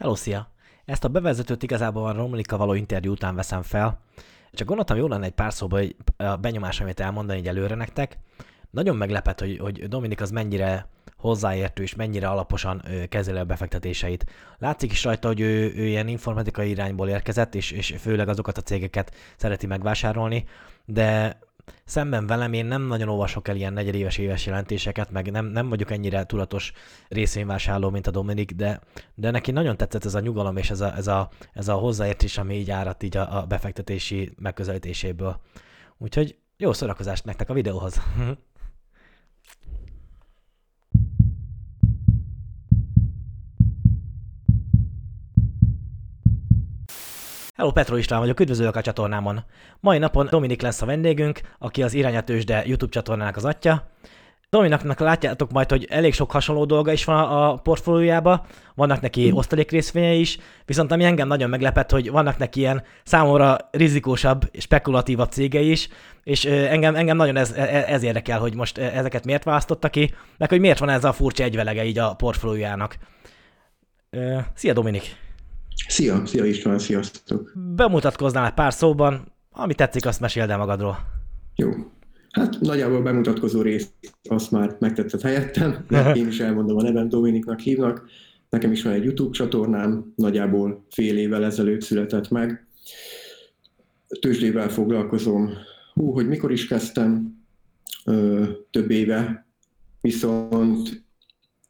Hello, szia! Ezt a bevezetőt igazából a Romlika való interjú után veszem fel. Csak gondoltam, jó lenne egy pár szóba hogy a benyomás, amit elmondani egy előre nektek. Nagyon meglepett, hogy, hogy Dominik az mennyire hozzáértő és mennyire alaposan kezeli a befektetéseit. Látszik is rajta, hogy ő, ő ilyen informatikai irányból érkezett, és, és főleg azokat a cégeket szereti megvásárolni, de szemben velem én nem nagyon olvasok el ilyen negyedéves éves jelentéseket, meg nem, nem vagyok ennyire tudatos részvényvásárló, mint a Dominik, de, de neki nagyon tetszett ez a nyugalom és ez a, ez a, ez a hozzáértés, ami így árat így a, a befektetési megközelítéséből. Úgyhogy jó szórakozást nektek a videóhoz! Hello, Petro István vagyok, üdvözlök a csatornámon. Mai napon Dominik lesz a vendégünk, aki az Irányatősde YouTube csatornának az atya. Dominiknak látjátok majd, hogy elég sok hasonló dolga is van a portfóliójában, vannak neki osztalék részvényei is, viszont ami engem nagyon meglepett, hogy vannak neki ilyen számomra rizikósabb, spekulatívabb cégei is, és engem, engem nagyon ez, e, ez érdekel, hogy most ezeket miért választotta ki, meg hogy miért van ez a furcsa egyvelege így a portfóliójának. Szia Dominik! Szia, szia István, sziasztok! Bemutatkoznál egy pár szóban, ami tetszik, azt meséld el magadról. Jó. Hát nagyjából bemutatkozó részt azt már megtetted helyettem, de én is elmondom a nevem, Dominiknak hívnak. Nekem is van egy YouTube csatornám, nagyjából fél évvel ezelőtt született meg. Tőzsdével foglalkozom. Hú, hogy mikor is kezdtem? Ö, több éve, viszont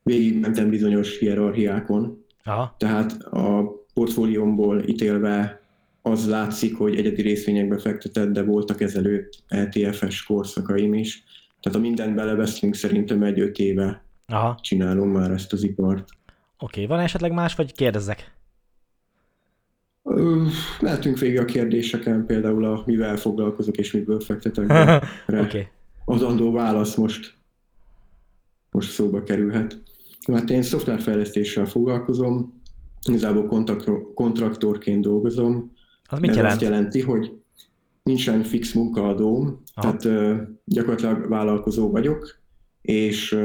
végigmentem bizonyos hierarchiákon. Aha. Tehát a portfóliómból ítélve az látszik, hogy egyedi részvényekbe fektetett, de voltak ezelőtt LTF-es korszakaim is. Tehát a mindent beleveszünk, szerintem egy öt éve Aha. csinálom már ezt az ipart. Oké, okay. van esetleg más, vagy kérdezzek? Mehetünk végig a kérdéseken, például a mivel foglalkozok és miből fektetek be. okay. Adandó válasz most, most szóba kerülhet. Hát én szoftverfejlesztéssel foglalkozom, igazából kontraktorként dolgozom. Az mit jelent? azt jelenti, hogy nincsen fix munkaadóm, Aha. tehát gyakorlatilag vállalkozó vagyok, és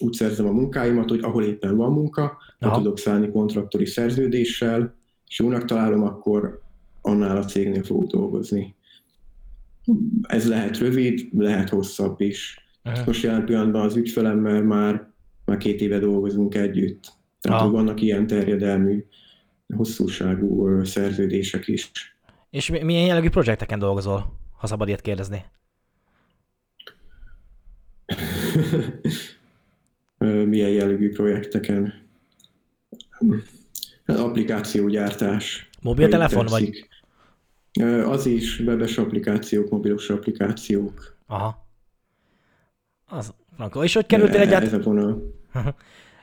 úgy szerzem a munkáimat, hogy ahol éppen van munka, ha tudok szállni kontraktori szerződéssel, és jónak találom, akkor annál a cégnél fogok dolgozni. Ez lehet rövid, lehet hosszabb is. Aha. Most jelen pillanatban az ügyfelemmel már, már két éve dolgozunk együtt. Tehát ah. vannak ilyen terjedelmű, hosszúságú szerződések is. És milyen jellegű projekteken dolgozol, ha szabad ilyet kérdezni? milyen jellegű projekteken? Applikációgyártás. Mobiltelefon vagy? Az is, webes applikációk, mobilos applikációk. Aha. Az. És hogy kerültél egyáltalán? Ez a vonal.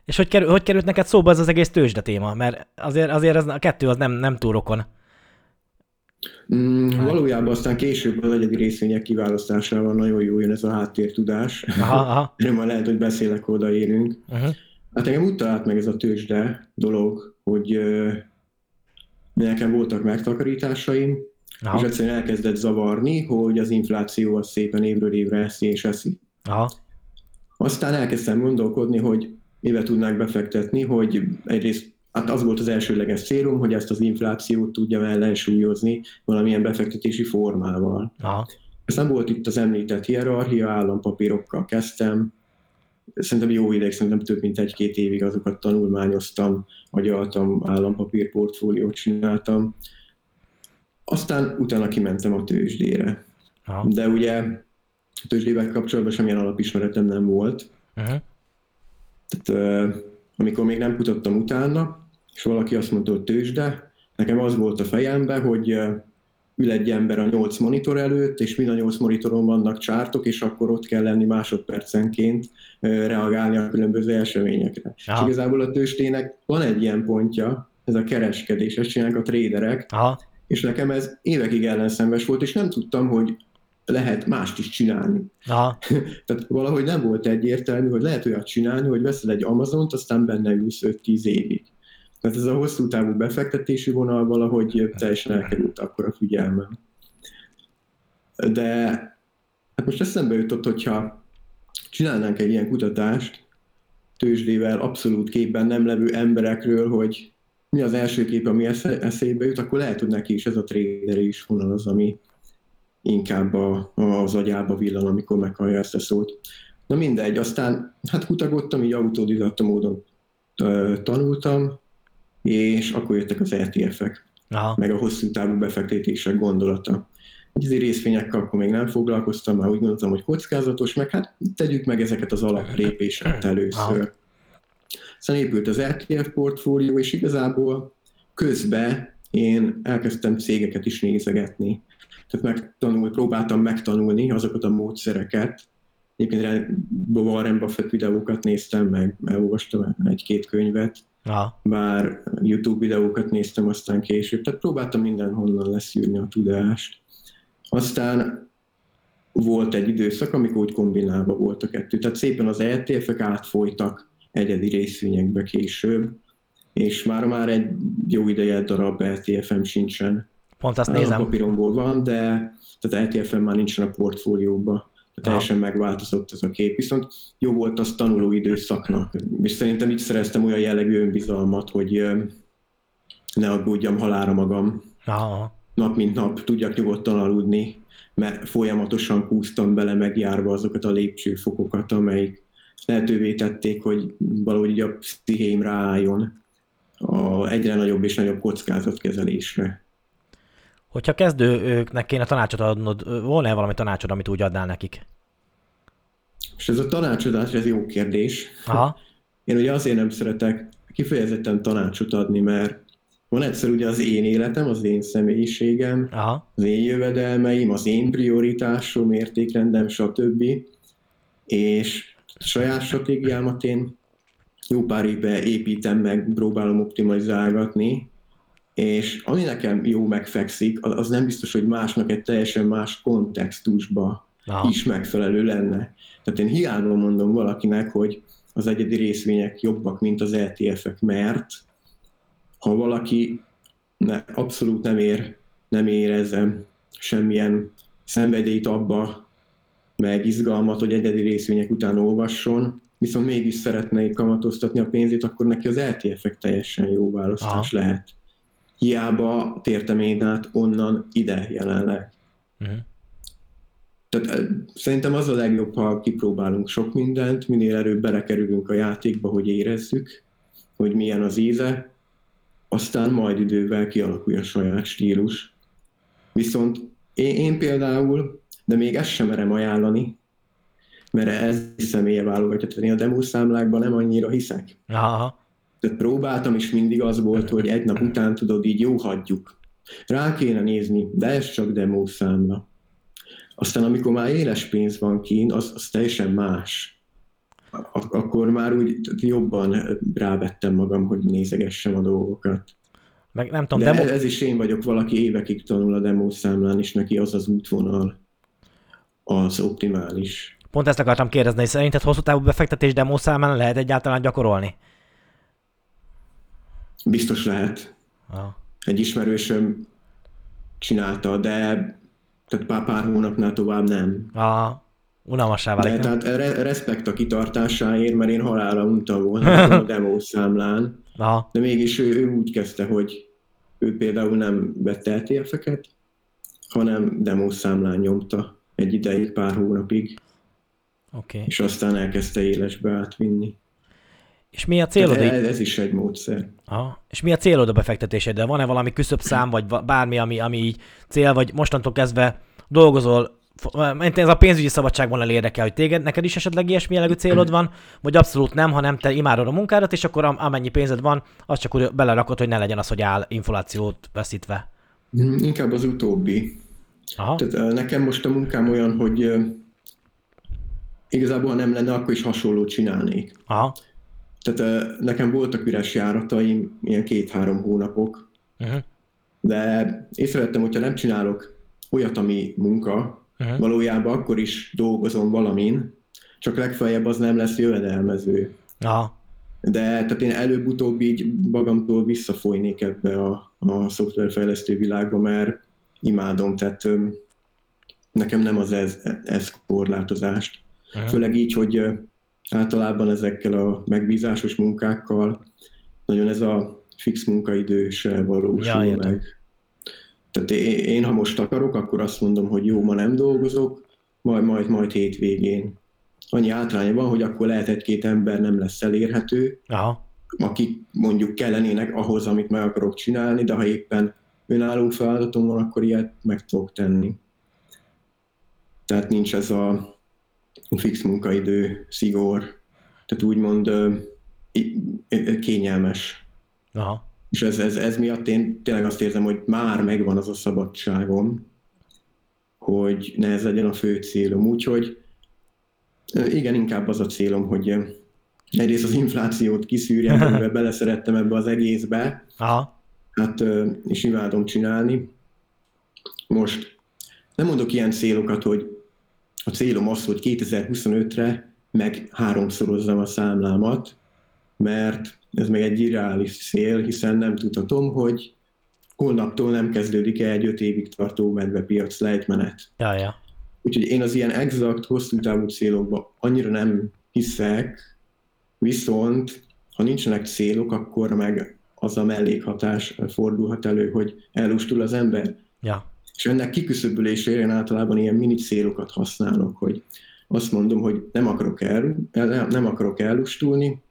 És hogy, kerül, hogy került neked szóba ez az egész tőzsde téma? Mert azért, azért ez, a kettő az nem, nem túl rokon. Mm, valójában aztán később az egyedi részvények kiválasztásával nagyon jó jön ez a háttértudás. Aha, aha. Már lehet, hogy beszélek, odaérünk. Uh-huh. Hát engem úgy talált meg ez a tőzsde dolog, hogy uh, nekem voltak megtakarításaim, aha. és egyszerűen elkezdett zavarni, hogy az infláció az szépen évről évre eszi és eszi. Aha. Aztán elkezdtem gondolkodni, hogy mivel tudnák befektetni, hogy egyrészt hát az volt az elsőleges célom, hogy ezt az inflációt tudjam ellensúlyozni valamilyen befektetési formával. Aha. Aztán volt itt az említett hierarchia, állampapírokkal kezdtem, szerintem jó ideig, szerintem több mint egy-két évig azokat tanulmányoztam, agyaltam, állampapírportfóliót csináltam. Aztán utána kimentem a tőzsdére. Aha. De ugye a tőzsdével kapcsolatban semmilyen alapismeretem nem volt. Uh-huh. Tehát amikor még nem kutattam utána, és valaki azt mondta, hogy tőzsde, nekem az volt a fejemben, hogy ül egy ember a nyolc monitor előtt, és mind a nyolc monitoron vannak csártok, és akkor ott kell lenni másodpercenként reagálni a különböző eseményekre. Aha. És igazából a tőzsdének van egy ilyen pontja, ez a kereskedés, ezt csinálják a tréderek, Aha. és nekem ez évekig ellenszenves volt, és nem tudtam, hogy lehet mást is csinálni. Aha. Tehát valahogy nem volt egyértelmű, hogy lehet olyat csinálni, hogy veszel egy Amazont, aztán benne ülsz 5-10 évig. Tehát ez a hosszú távú befektetési vonal valahogy teljesen elkerült akkor a figyelmem. De hát most eszembe jutott, hogyha csinálnánk egy ilyen kutatást tőzsdével abszolút képben nem levő emberekről, hogy mi az első kép, ami eszébe jut, akkor lehet, hogy neki is ez a trader is vonal az, ami inkább a, az agyába villan, amikor meghallja ezt a szót. Na mindegy, aztán hát kutagottam, így autodidakta módon tanultam, és akkor jöttek az ETF-ek, Aha. meg a hosszú távú befektetések gondolata. Egy részvényekkel akkor még nem foglalkoztam, már úgy gondoltam, hogy kockázatos, meg hát tegyük meg ezeket az alaplépéseket először. Aha. Aztán épült az ETF portfólió, és igazából közben én elkezdtem cégeket is nézegetni. Tehát megtanul, próbáltam megtanulni azokat a módszereket. Egyébként Warren Buffett videókat néztem, meg elolvastam egy-két könyvet, Aha. bár YouTube videókat néztem aztán később, tehát próbáltam mindenhonnan leszűrni a tudást. Aztán volt egy időszak, amikor úgy kombinálva volt a kettő. Tehát szépen az ETF-ek átfolytak egyedi részvényekbe később, és már már egy jó ideje darab ETF-em sincsen. Pont azt nézem. A papíromból van, de tehát ETF-em már nincsen a portfólióban. Teljesen megváltozott ez a kép, viszont jó volt az tanuló időszaknak, és szerintem így szereztem olyan jellegű önbizalmat, hogy ne aggódjam halára magam. Aha. Nap mint nap tudjak nyugodtan aludni, mert folyamatosan kúztam bele megjárva azokat a lépcsőfokokat, amelyik lehetővé tették, hogy valahogy a pszichém ráálljon a egyre nagyobb és nagyobb kockázatkezelésre. Hogyha kezdőknek kéne tanácsot adnod, volna-e valami tanácsod, amit úgy adnál nekik? És ez a tanácsadás, ez jó kérdés. Aha. Én ugye azért nem szeretek kifejezetten tanácsot adni, mert van egyszer ugye az én életem, az én személyiségem, Aha. az én jövedelmeim, az én prioritásom, értékrendem, stb. És saját stratégiámat én jó pár évben építem meg, próbálom optimalizálgatni, és ami nekem jó megfekszik, az nem biztos, hogy másnak egy teljesen más kontextusba Aha. is megfelelő lenne. Tehát én hiába mondom valakinek, hogy az egyedi részvények jobbak, mint az ETF-ek, mert ha valaki ne, abszolút nem ér, nem érezem semmilyen szenvedélyt abba, meg izgalmat, hogy egyedi részvények után olvasson, viszont mégis szeretné kamatoztatni a pénzét, akkor neki az LTF-ek teljesen jó választás Aha. lehet. Hiába tértem én át onnan ide jelenleg. Uh-huh. Tehát szerintem az a legjobb, ha kipróbálunk sok mindent, minél előbb belekerülünk a játékba, hogy érezzük, hogy milyen az íze, aztán majd idővel kialakul a saját stílus. Viszont én, én például, de még ezt sem merem ajánlani, mert ez személye válogatja, tehát én a demószámlákban nem annyira hiszek. Aha. Próbáltam, és mindig az volt, hogy egy nap után tudod, így jó, hagyjuk. Rá kéne nézni, de ez csak demószámla. Aztán amikor már éles pénz van kín, az, az teljesen más. Ak- akkor már úgy jobban rávettem magam, hogy nézegessem a dolgokat. Meg nem tudom, De demo... ez is én vagyok, valaki évekig tanul a demószámlán, és neki az az útvonal az optimális. Pont ezt akartam kérdezni, hogy szerinted hosszú távú befektetés demószámlán lehet egyáltalán gyakorolni? Biztos lehet. Ah. Egy ismerősöm csinálta, de tehát pár, pár hónapnál tovább nem. Ah, unalmassá válik. De, tehát re- respekt a kitartásáért, mert én halára untam volna a demo számlán. Aha. De mégis ő, ő úgy kezdte, hogy ő például nem vette ETF-eket, hanem demo számlán nyomta egy ideig, pár hónapig. Okay. És aztán elkezdte élesbe átvinni. És mi a célod? Ez, ez is egy módszer. Aha. És mi a célod a befektetésedre? Van-e valami küszöbb szám, vagy bármi, ami, ami így cél, vagy mostantól kezdve dolgozol, ez a pénzügyi szabadságban érdekel, hogy téged, neked is esetleg ilyesmi jellegű célod van, vagy abszolút nem, hanem te imádod a munkádat, és akkor amennyi pénzed van, az csak úgy belerakod, hogy ne legyen az, hogy áll inflációt veszítve. Mm, inkább az utóbbi. Aha. Tehát nekem most a munkám olyan, hogy igazából ha nem lenne, akkor is hasonlót csinálnék. Aha. Tehát nekem voltak üres járataim, ilyen két-három hónapok, uh-huh. de észrevettem, hogyha nem csinálok olyat, ami munka, uh-huh. valójában akkor is dolgozom valamin, csak legfeljebb az nem lesz jövedelmező. Aha. De tehát én előbb-utóbb így magamtól visszafolynék ebbe a, a szoftverfejlesztő világba, mert imádom, tehát nekem nem az ez, ez korlátozást. Uh-huh. Főleg így, hogy általában ezekkel a megbízásos munkákkal nagyon ez a fix munkaidő se valósul ja, meg. Tehát én, én, ha most akarok, akkor azt mondom, hogy jó, ma nem dolgozok, majd, majd, majd hétvégén. Annyi átránya van, hogy akkor lehet egy-két ember nem lesz elérhető, Aha. akik mondjuk kellenének ahhoz, amit meg akarok csinálni, de ha éppen önálló feladatom van, akkor ilyet meg tudok tenni. Tehát nincs ez a fix munkaidő, szigor, tehát úgymond kényelmes. Aha. És ez, ez, ez miatt én tényleg azt érzem, hogy már megvan az a szabadságom, hogy ne ez legyen a fő célom. Úgyhogy igen, inkább az a célom, hogy egyrészt az inflációt kiszűrjem, amivel beleszerettem ebbe az egészbe, Aha. Hát, és imádom csinálni. Most nem mondok ilyen célokat, hogy a célom az, hogy 2025-re meg háromszorozzam a számlámat, mert ez meg egy irreális cél, hiszen nem tudhatom, hogy holnaptól nem kezdődik el egy öt évig tartó medvepiac lejtmenet. Ja, ja. Úgyhogy én az ilyen exakt, hosszú távú célokba annyira nem hiszek, viszont ha nincsenek célok, akkor meg az a mellékhatás fordulhat elő, hogy elustul az ember. Ja. És ennek kiküszöbölésére én általában ilyen mini célokat használok, hogy azt mondom, hogy nem akarok, el, nem akarok elustulni,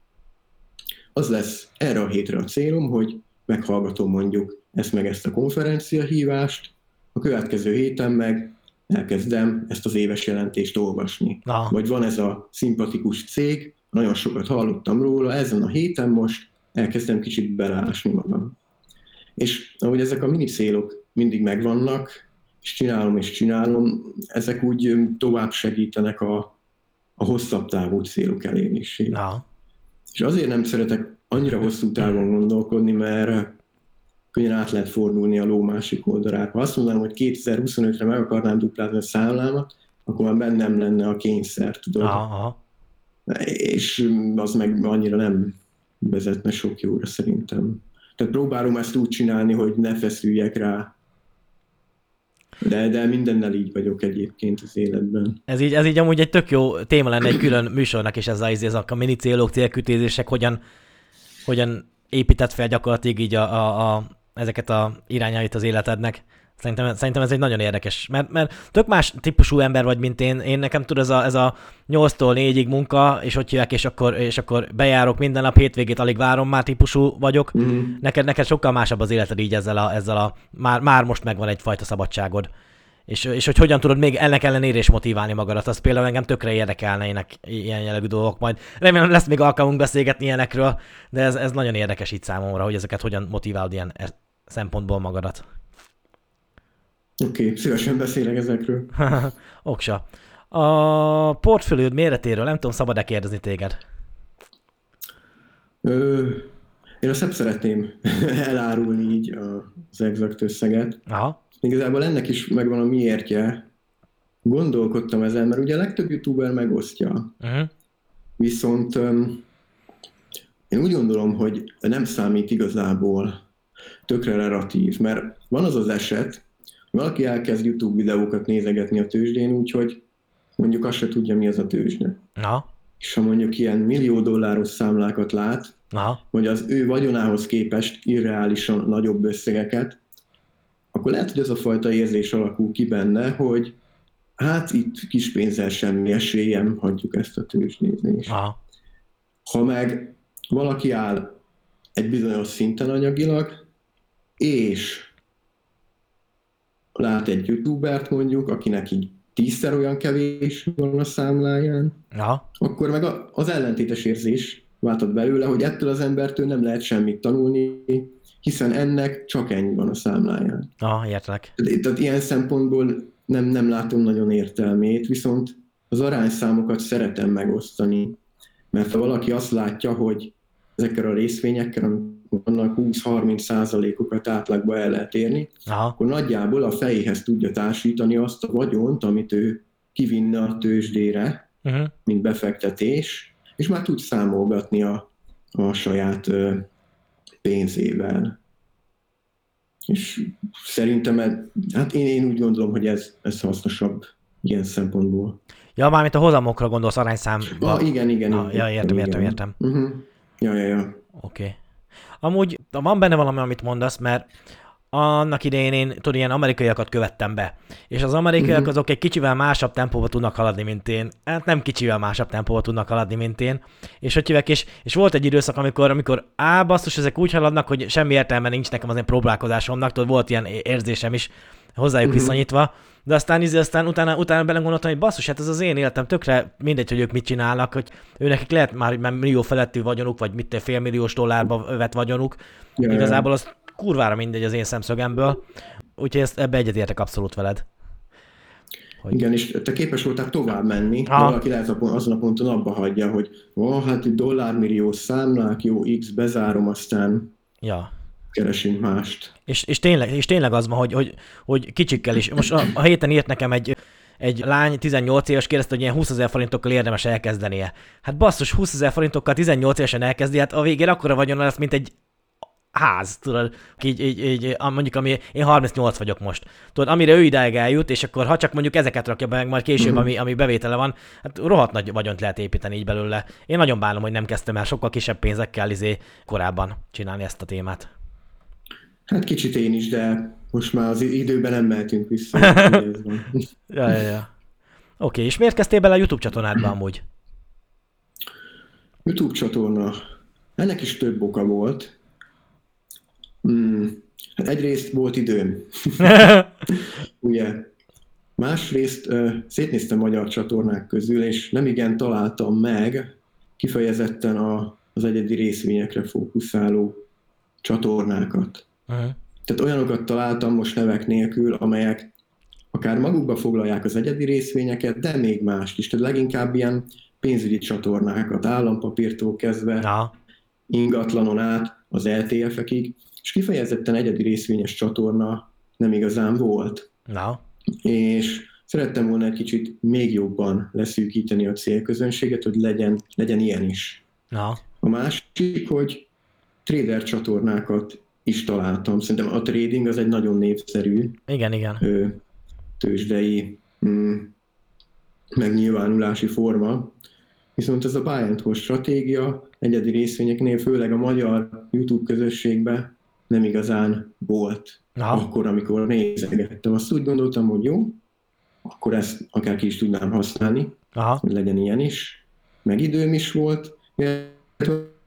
az lesz erre a hétre a célom, hogy meghallgatom mondjuk ezt meg ezt a konferencia hívást, a következő héten meg elkezdem ezt az éves jelentést olvasni. Aha. Vagy van ez a szimpatikus cég, nagyon sokat hallottam róla, ezen a héten most elkezdem kicsit beleásni magam. És ahogy ezek a mini célok mindig megvannak, és csinálom és csinálom, ezek úgy tovább segítenek a, a hosszabb távú célok elérésére. És azért nem szeretek annyira hosszú távon gondolkodni, mert könnyen át lehet fordulni a ló másik oldalára. Ha azt mondanám, hogy 2025-re meg akarnám duplázni a számlámat, akkor már bennem lenne a kényszer, tudod. Aha. És az meg annyira nem vezetne sok jóra szerintem. Tehát próbálom ezt úgy csinálni, hogy ne feszüljek rá de, de mindennel így vagyok egyébként az életben. Ez így, ez így amúgy egy tök jó téma lenne egy külön műsornak, és ez, ez a mini célok, célkütézések, hogyan, hogyan épített fel gyakorlatilag így a, a, a, ezeket a irányait az életednek. Szerintem, szerintem ez egy nagyon érdekes, mert, mert tök más típusú ember vagy, mint én. Én nekem tud ez a, ez a 8-tól 4-ig munka, és hogy jövök, és akkor, és akkor bejárok minden nap, hétvégét alig várom már típusú vagyok. Mm. Neked, neked sokkal másabb az életed így ezzel a, ezzel a már, már most megvan egyfajta szabadságod. És, és hogy hogyan tudod még ennek ellenére is motiválni magadat, az például engem tökre érdekelnének ilyen jellegű dolgok majd. Remélem lesz még alkalmunk beszélgetni ilyenekről, de ez, ez nagyon érdekes itt számomra, hogy ezeket hogyan motiválod ilyen e- szempontból magadat. Oké, okay, szívesen beszélek ezekről. Oksa. A portfóliód méretéről nem tudom, szabad-e kérdezni téged? Ö, én azt nem szeretném elárulni így az exakt összeget. Aha. Igazából ennek is megvan a miértje. Gondolkodtam ezen, mert ugye a legtöbb youtuber megosztja. Uh-huh. Viszont um, én úgy gondolom, hogy nem számít igazából tökre relatív, mert van az az eset, valaki elkezd YouTube videókat nézegetni a tőzsdén, úgyhogy mondjuk azt se tudja, mi az a tőzsde. Na. És ha mondjuk ilyen millió dolláros számlákat lát, Na. hogy az ő vagyonához képest irreálisan nagyobb összegeket, akkor lehet, hogy az a fajta érzés alakul ki benne, hogy hát itt kis pénzzel semmi esélyem, hagyjuk ezt a tőzsdézést. Ha meg valaki áll egy bizonyos szinten anyagilag, és lát egy youtubert mondjuk, akinek így tízszer olyan kevés van a számláján, ja. akkor meg az ellentétes érzés váltott belőle, hogy ettől az embertől nem lehet semmit tanulni, hiszen ennek csak ennyi van a számláján. Ah, értelek. Tehát ilyen szempontból nem, nem látom nagyon értelmét, viszont az arányszámokat szeretem megosztani, mert ha valaki azt látja, hogy ezekkel a részvényekkel, vannak 20-30 százalékokat átlagba el lehet érni, Aha. akkor nagyjából a fejéhez tudja társítani azt a vagyont, amit ő kivinne a tőzsdére, uh-huh. mint befektetés, és már tud számolgatni a, a saját ö, pénzével. És szerintem, hát én, én úgy gondolom, hogy ez, ez hasznosabb ilyen szempontból. Ja, mármint a hozamokra gondolsz arányszámban. Ah, igen, igen. Ah, ja, értem, igen. értem, értem. Uh-huh. Ja, ja, ja. Oké. Okay. Amúgy van benne valami, amit mondasz, mert annak idején én tudod, ilyen amerikaiakat követtem be. És az amerikaiak uh-huh. azok egy kicsivel másabb tempóba tudnak haladni, mint én. Hát nem kicsivel másabb tempóba tudnak haladni, mint én. És hogy hívek, és, és volt egy időszak, amikor, amikor á, basszus, ezek úgy haladnak, hogy semmi értelme nincs nekem az én próbálkozásomnak, tudod, volt ilyen érzésem is hozzájuk uh-huh. viszonyítva. De aztán, izé, aztán utána, utána belegondoltam, hogy basszus, hát ez az én életem, tökre mindegy, hogy ők mit csinálnak, hogy őnek lehet már, már millió feletti vagyonuk, vagy mit félmilliós dollárba vett vagyonuk. Yeah. Igazából az kurvára mindegy az én szemszögemből, úgyhogy ezt, ebbe egyetértek abszolút veled. Hogy... Igen, és te képes voltál tovább menni, ha. valaki lehet azon a ponton abba hagyja, hogy ó, oh, hát dollármillió számlák, jó, X, bezárom, aztán ja. Keresünk mást. És, és, tényleg, és tényleg az van, hogy, hogy, hogy kicsikkel is. Most a, a héten írt nekem egy, egy lány 18 éves kérdezte, hogy ilyen 20 ezer forintokkal érdemes elkezdenie. Hát basszus, 20 ezer forintokkal 18 évesen elkezdi, hát a végén akkora vagyon lesz, mint egy ház, tudod, így, így, így, mondjuk ami, én 38 vagyok most, tudod, amire ő idáig eljut, és akkor ha csak mondjuk ezeket rakja be, majd később, uh-huh. ami, ami bevétele van, hát rohadt nagy vagyont lehet építeni így belőle. Én nagyon bánom, hogy nem kezdtem el sokkal kisebb pénzekkel izé korábban csinálni ezt a témát. Hát kicsit én is, de most már az időben nem mehetünk vissza. ja, ja, ja. Oké, okay, és miért kezdtél bele a YouTube csatornádba amúgy? YouTube csatorna. Ennek is több oka volt. Hmm. Hát egyrészt volt időm. Ugye? Másrészt uh, szétnéztem magyar csatornák közül, és nem igen találtam meg kifejezetten a, az egyedi részvényekre fókuszáló csatornákat. Uh-huh. Tehát olyanokat találtam most nevek nélkül, amelyek akár magukba foglalják az egyedi részvényeket, de még mást is. Tehát leginkább ilyen pénzügyi csatornákat, állampapírtól kezdve, Na. ingatlanon át, az LTF-ekig, és kifejezetten egyedi részvényes csatorna nem igazán volt. Na. És szerettem volna egy kicsit még jobban leszűkíteni a célközönséget, hogy legyen, legyen ilyen is. Na. A másik, hogy trader csatornákat is találtam. Szerintem a trading az egy nagyon népszerű igen, igen. Ö, tőzsdei mm, megnyilvánulási forma. Viszont ez a buy and hold stratégia egyedi részvényeknél, főleg a magyar YouTube közösségben nem igazán volt Aha. akkor, amikor nézegettem. Azt úgy gondoltam, hogy jó, akkor ezt akár ki is tudnám használni, Aha. hogy legyen ilyen is. Meg időm is volt,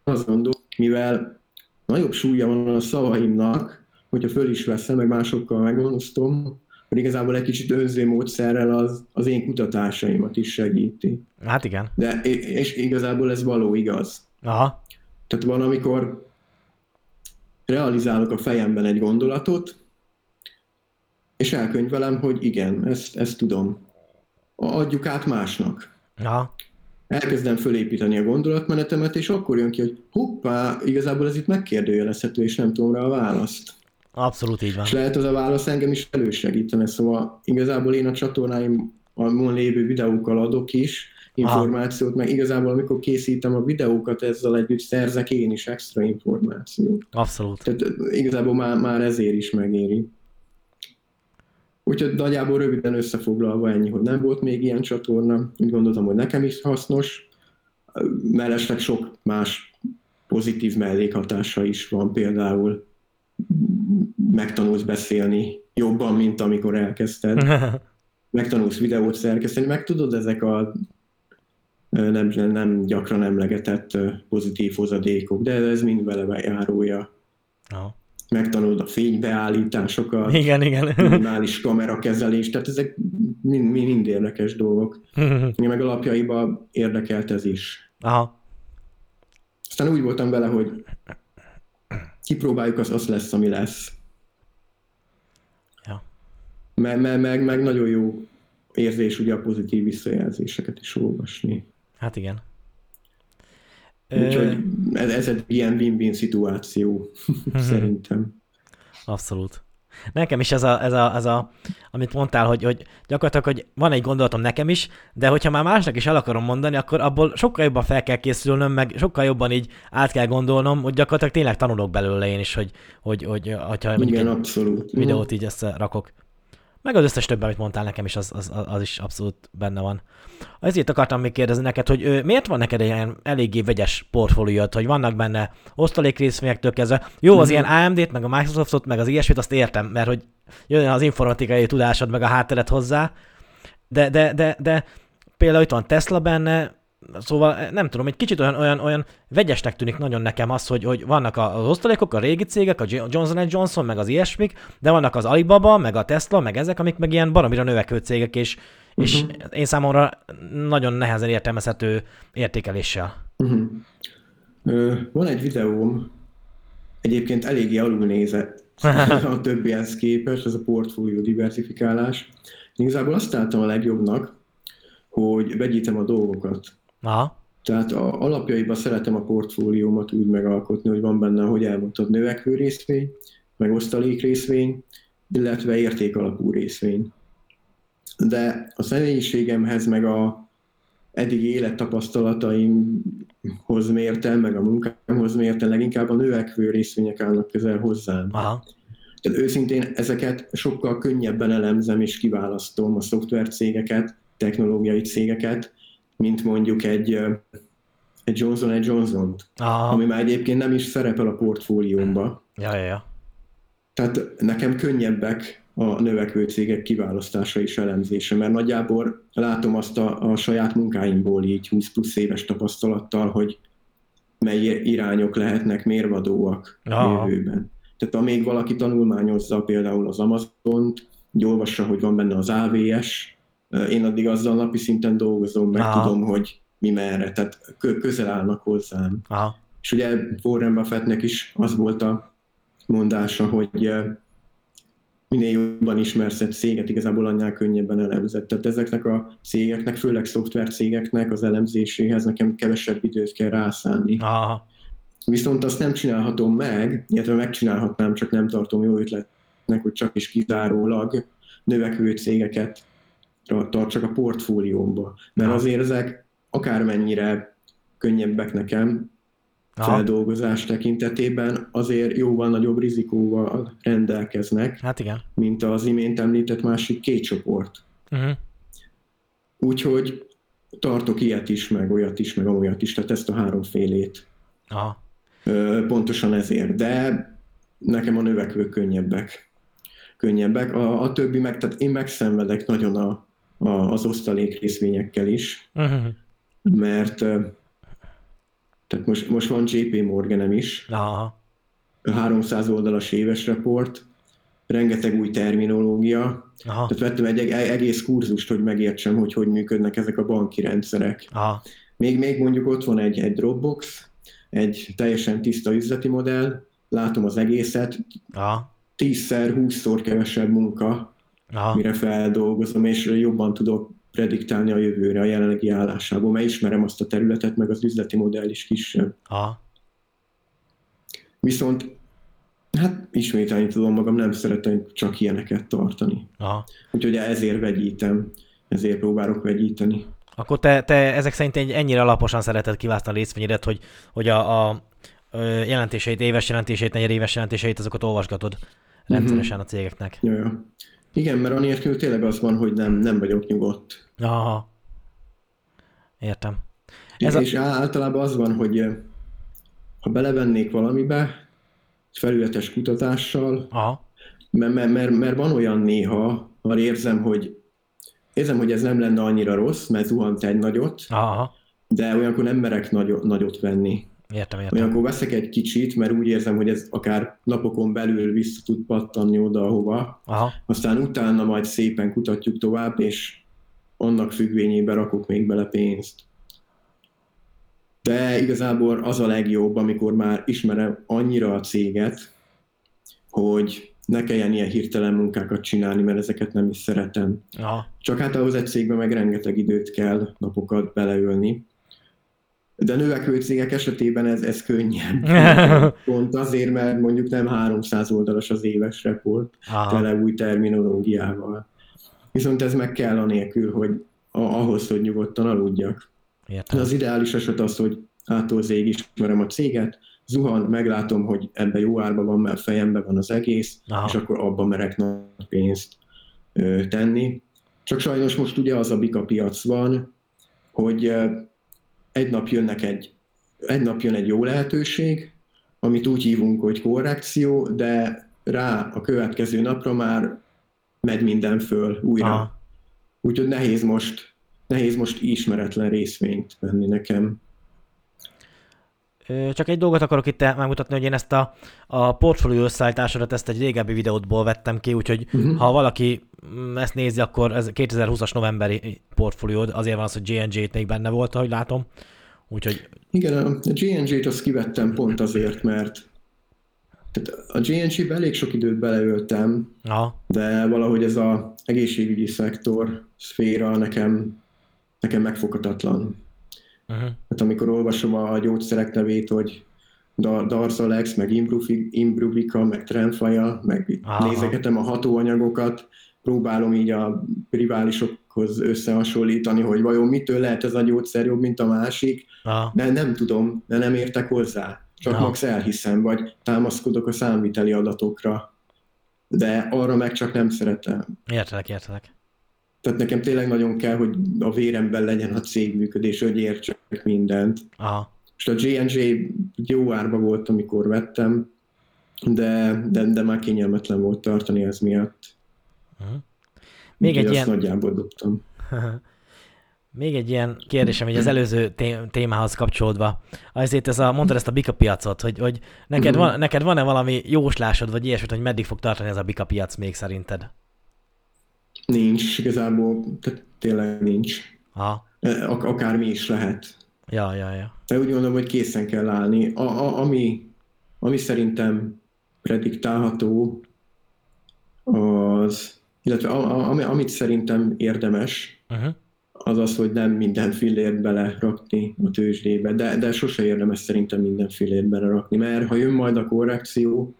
azt gondolom, mivel nagyobb súlya van a szavaimnak, hogyha föl is veszem, meg másokkal megosztom, hogy igazából egy kicsit önző módszerrel az, az én kutatásaimat is segíti. Hát igen. De, és igazából ez való igaz. Aha. Tehát van, amikor realizálok a fejemben egy gondolatot, és elkönyvelem, hogy igen, ezt, ezt tudom. Adjuk át másnak. Aha. Elkezdem fölépíteni a gondolatmenetemet, és akkor jön ki, hogy hoppá, igazából ez itt megkérdőjelezhető, és nem tudom rá a választ. Abszolút így van. És lehet az a válasz engem is elősegítene, szóval igazából én a csatornáimon lévő videókkal adok is, információt, Aha. meg igazából amikor készítem a videókat ezzel együtt, szerzek én is extra információt. Abszolút. Tehát igazából már, már ezért is megéri. Úgyhogy nagyjából röviden összefoglalva ennyi, hogy nem volt még ilyen csatorna, úgy gondoltam, hogy nekem is hasznos, mellesleg sok más pozitív mellékhatása is van, például megtanulsz beszélni jobban, mint amikor elkezdted. Megtanulsz videót szerkeszteni, meg tudod ezek a nem, nem gyakran emlegetett pozitív hozadékok, de ez mind vele járója. Aha. Megtanulod a fénybeállításokat, igen, igen. minimális kamerakezelés, tehát ezek mind, mind érdekes dolgok. meg alapjaiban érdekelt ez is. Aha. Aztán úgy voltam vele, hogy kipróbáljuk, az, az lesz, ami lesz. Ja. Meg, meg, meg, meg nagyon jó érzés ugye a pozitív visszajelzéseket is olvasni. Hát igen. Úgyhogy ez, ez egy ilyen win-win szituáció, szerintem. Abszolút. Nekem is ez a, ez a, ez a amit mondtál, hogy, hogy gyakorlatilag, hogy van egy gondolatom nekem is, de hogyha már másnak is el akarom mondani, akkor abból sokkal jobban fel kell készülnöm, meg sokkal jobban így át kell gondolnom, hogy gyakorlatilag tényleg tanulok belőle én is, hogy, hogy, hogy hogyha Igen, abszolút. videót így összerakok. Meg az összes többen, amit mondtál nekem is, az, az, az is abszolút benne van. Ezért akartam még kérdezni neked, hogy ö, miért van neked egy ilyen eléggé vegyes portfóliót, hogy vannak benne osztalék részvényektől kezdve. Jó, az mm-hmm. ilyen AMD-t, meg a Microsoftot, meg az ilyesmit, azt értem, mert hogy jön az informatikai tudásod, meg a hátteret hozzá, de, de, de, de például itt van Tesla benne, Szóval eh, nem tudom, egy kicsit olyan, olyan, olyan vegyesnek tűnik nagyon nekem az, hogy, hogy vannak az osztalékok, a régi cégek, a Johnson Johnson, meg az ilyesmik, de vannak az Alibaba, meg a Tesla, meg ezek, amik meg ilyen baromira növekvő cégek, és, uh-huh. és mhm. én számomra nagyon nehezen értelmezhető értékeléssel. Uh-huh. van egy videóm, egyébként eléggé alulnézett a többihez képest, ez a portfólió diversifikálás. Igazából azt találtam a legjobbnak, hogy vegyítem a dolgokat. Aha. Tehát a, alapjaiban szeretem a portfóliómat úgy megalkotni, hogy van benne, hogy elmondtad, növekvő részvény, meg osztalék részvény, illetve értékalapú részvény. De a személyiségemhez, meg a eddigi élettapasztalataimhoz mértem, meg a munkámhoz mértem, leginkább a növekvő részvények állnak közel hozzám. Aha. Tehát őszintén ezeket sokkal könnyebben elemzem és kiválasztom a szoftvercégeket, technológiai cégeket, mint mondjuk egy, egy Johnson Johnson-t, ami már egyébként nem is szerepel a portfóliómba. Ja, ja, ja. Tehát nekem könnyebbek a növekvő cégek kiválasztása és elemzése, mert nagyjából látom azt a, a saját munkáimból így 20 plusz éves tapasztalattal, hogy mely irányok lehetnek mérvadóak a jövőben. Tehát amíg valaki tanulmányozza például az Amazon-t, hogy olvassa, hogy van benne az AVS, én addig azzal napi szinten dolgozom, meg Aha. tudom, hogy mi merre, tehát közel állnak hozzám. Aha. És ugye Warren Buffettnek is az volt a mondása, hogy minél jobban ismersz egy céget, igazából annál könnyebben elemzett. Tehát ezeknek a cégeknek, főleg szoftver cégeknek az elemzéséhez nekem kevesebb időt kell rászállni. Aha. Viszont azt nem csinálhatom meg, illetve megcsinálhatnám, csak nem tartom jó ötletnek, hogy csak is kizárólag növekvő cégeket tartsak a portfóliómba. Mert Aha. azért ezek akármennyire könnyebbek nekem Aha. feldolgozás tekintetében, azért jóval nagyobb rizikóval rendelkeznek, hát igen. mint az imént említett másik két csoport. Uh-huh. Úgyhogy tartok ilyet is, meg olyat is, meg olyat is, tehát ezt a háromfélét. Aha. Pontosan ezért, de nekem a növekvők könnyebbek. Könnyebbek. A, a többi meg, tehát én megszenvedek nagyon a, az osztalék részvényekkel is, uh-huh. mert tehát most, most van JP Morganem is, Aha. 300 oldalas éves report, rengeteg új terminológia, Aha. tehát vettem egy egész kurzust, hogy megértsem, hogy hogy működnek ezek a banki rendszerek. Aha. Még, még mondjuk ott van egy, egy Dropbox, egy teljesen tiszta üzleti modell, látom az egészet, Aha. tízszer, húszszor kevesebb munka, Aha. mire feldolgozom, és jobban tudok prediktálni a jövőre a jelenlegi állásából, mert ismerem azt a területet, meg az üzleti modell is kisebb. Aha. Viszont hát ismételni tudom magam, nem szeretem csak ilyeneket tartani. Aha. Úgyhogy ezért vegyítem, ezért próbálok vegyíteni. Akkor te, te ezek szerint ennyire alaposan szereted kiválasztani a részvényedet, hogy, hogy a, a jelentéseit, éves jelentéseit, éves jelentéseit, azokat olvasgatod rendszeresen a cégeknek. Jaj, igen, mert anélkül tényleg az van, hogy nem, nem vagyok nyugodt. Aha. Értem. Ez és a... általában az van, hogy eh, ha belevennék valamibe, felületes kutatással, Aha. Mert, mert, mert, mert van olyan néha, ha érzem, hogy érzem, hogy ez nem lenne annyira rossz, mert zuhant egy nagyot, Aha. de olyankor nem merek nagyot, nagyot venni. Értem, értem. Olyankor veszek egy kicsit, mert úgy érzem, hogy ez akár napokon belül vissza tud pattanni oda, ahova. Aha. Aztán utána majd szépen kutatjuk tovább, és annak függvényében rakok még bele pénzt. De igazából az a legjobb, amikor már ismerem annyira a céget, hogy ne kelljen ilyen hirtelen munkákat csinálni, mert ezeket nem is szeretem. Aha. Csak hát ahhoz egy cégben meg rengeteg időt kell, napokat beleölni. De növekvő cégek esetében ez, ez könnyebb. Pont azért, mert mondjuk nem 300 oldalas az éves report, Aha. tele új terminológiával. Viszont ez meg kell anélkül, hogy ahhoz, hogy nyugodtan aludjak. Értem. Az ideális eset az, hogy ától zég ismerem a céget, zuhan, meglátom, hogy ebbe jó árba van, mert fejembe van az egész, Aha. és akkor abba merek nagy pénzt tenni. Csak sajnos most ugye az a bika piac van, hogy egy nap jönnek egy, egy nap jön egy jó lehetőség, amit úgy hívunk, hogy korrekció, de rá a következő napra már megy minden föl újra. Úgyhogy nehéz most, nehéz most ismeretlen részvényt venni nekem. Csak egy dolgot akarok itt megmutatni, hogy én ezt a, a portfólió összeállításodat ezt egy régebbi videótból vettem ki, úgyhogy uh-huh. ha valaki ezt nézi, akkor ez 2020-as novemberi portfóliód, azért van az, hogy GNG-t még benne volt, ahogy látom. Úgyhogy... Igen, a GNG-t azt kivettem pont azért, mert tehát a GNG-be elég sok időt beleöltem, Aha. de valahogy ez az egészségügyi szektor, szféra nekem, nekem megfoghatatlan. Uh-huh. Hát amikor olvasom a gyógyszerek nevét, hogy Darzalex, meg Imbruvica, meg Trendfire, meg Aha. nézegetem a hatóanyagokat, próbálom így a riválisokhoz összehasonlítani, hogy vajon mitől lehet ez a gyógyszer jobb, mint a másik, Aha. de nem tudom, de nem értek hozzá. Csak Aha. max elhiszem, vagy támaszkodok a számviteli adatokra, de arra meg csak nem szeretem. Értelek, értelek. Tehát nekem tényleg nagyon kell, hogy a véremben legyen a cégműködés, hogy értsek mindent. Aha. És a J&J jó árba volt, amikor vettem, de, de, de már kényelmetlen volt tartani ez miatt. Uh-huh. Még Úgy, egy ilyen... nagyjából dobtam. Még egy ilyen kérdésem, hogy az előző témához kapcsolódva. Azért ez a, mondtad ezt a bika piacot, hogy, hogy neked, van, neked van-e valami jóslásod, vagy ilyesmit, hogy meddig fog tartani ez a bika piac még szerinted? Nincs, igazából tehát tényleg nincs. Aha. Ak- akármi is lehet. Ja, ja, ja. De úgy gondolom, hogy készen kell állni. A, a, ami, ami szerintem prediktálható, az, illetve a, a, ami, amit szerintem érdemes, uh-huh. az az, hogy nem minden fillért belerakni a tőzsdébe, de, de sose érdemes szerintem minden fillért belerakni, mert ha jön majd a korrekció,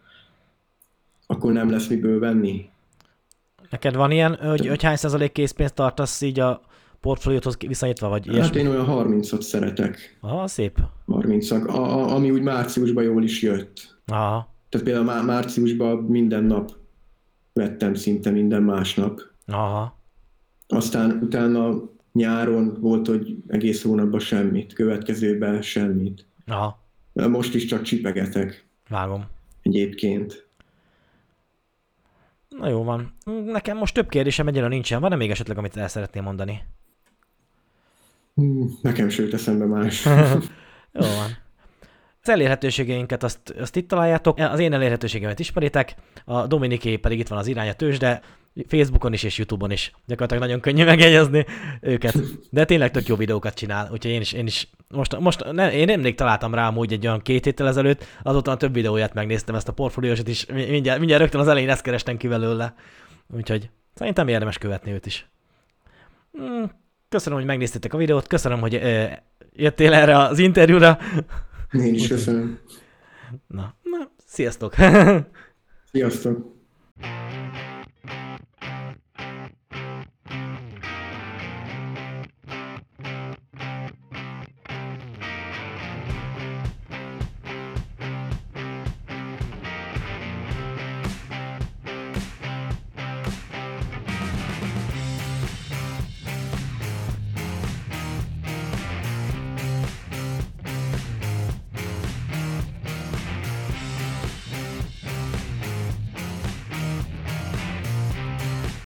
akkor nem lesz miből venni. Neked van ilyen, hogy, hogy hány százalék készpénzt tartasz így a portfólióthoz viszonyítva, vagy ilyesmi? Hát én olyan 30-ot szeretek. Aha, szép. 30 a, a, ami úgy márciusban jól is jött. Aha. Tehát például má, márciusban minden nap vettem szinte minden másnap. Aha. Aztán utána nyáron volt, hogy egész hónapban semmit, következőben semmit. Aha. Most is csak csipegetek. Vágom. Egyébként. Na jó van. Nekem most több kérdésem egyre nincsen. Van-e még esetleg, amit el szeretném mondani? Nekem sőt eszembe más. jó van. Az elérhetőségeinket azt, azt itt találjátok, az én elérhetőségemet ismeritek, a Dominiké pedig itt van az irány a tőzsde, Facebookon is és Youtube-on is. Gyakorlatilag nagyon könnyű megjegyezni őket. De tényleg tök jó videókat csinál, úgyhogy én is, én is most, most ne, én nemrég találtam rá amúgy egy olyan két héttel ezelőtt, azóta a több videóját megnéztem, ezt a portfóliósat is, mindjárt, mindjárt rögtön az elején ezt kerestem ki belőle. Úgyhogy szerintem érdemes követni őt is. Hmm, köszönöm, hogy megnéztétek a videót, köszönöm, hogy jöttél erre az interjúra. Én is köszönöm. Na, na sziasztok! Sziasztok!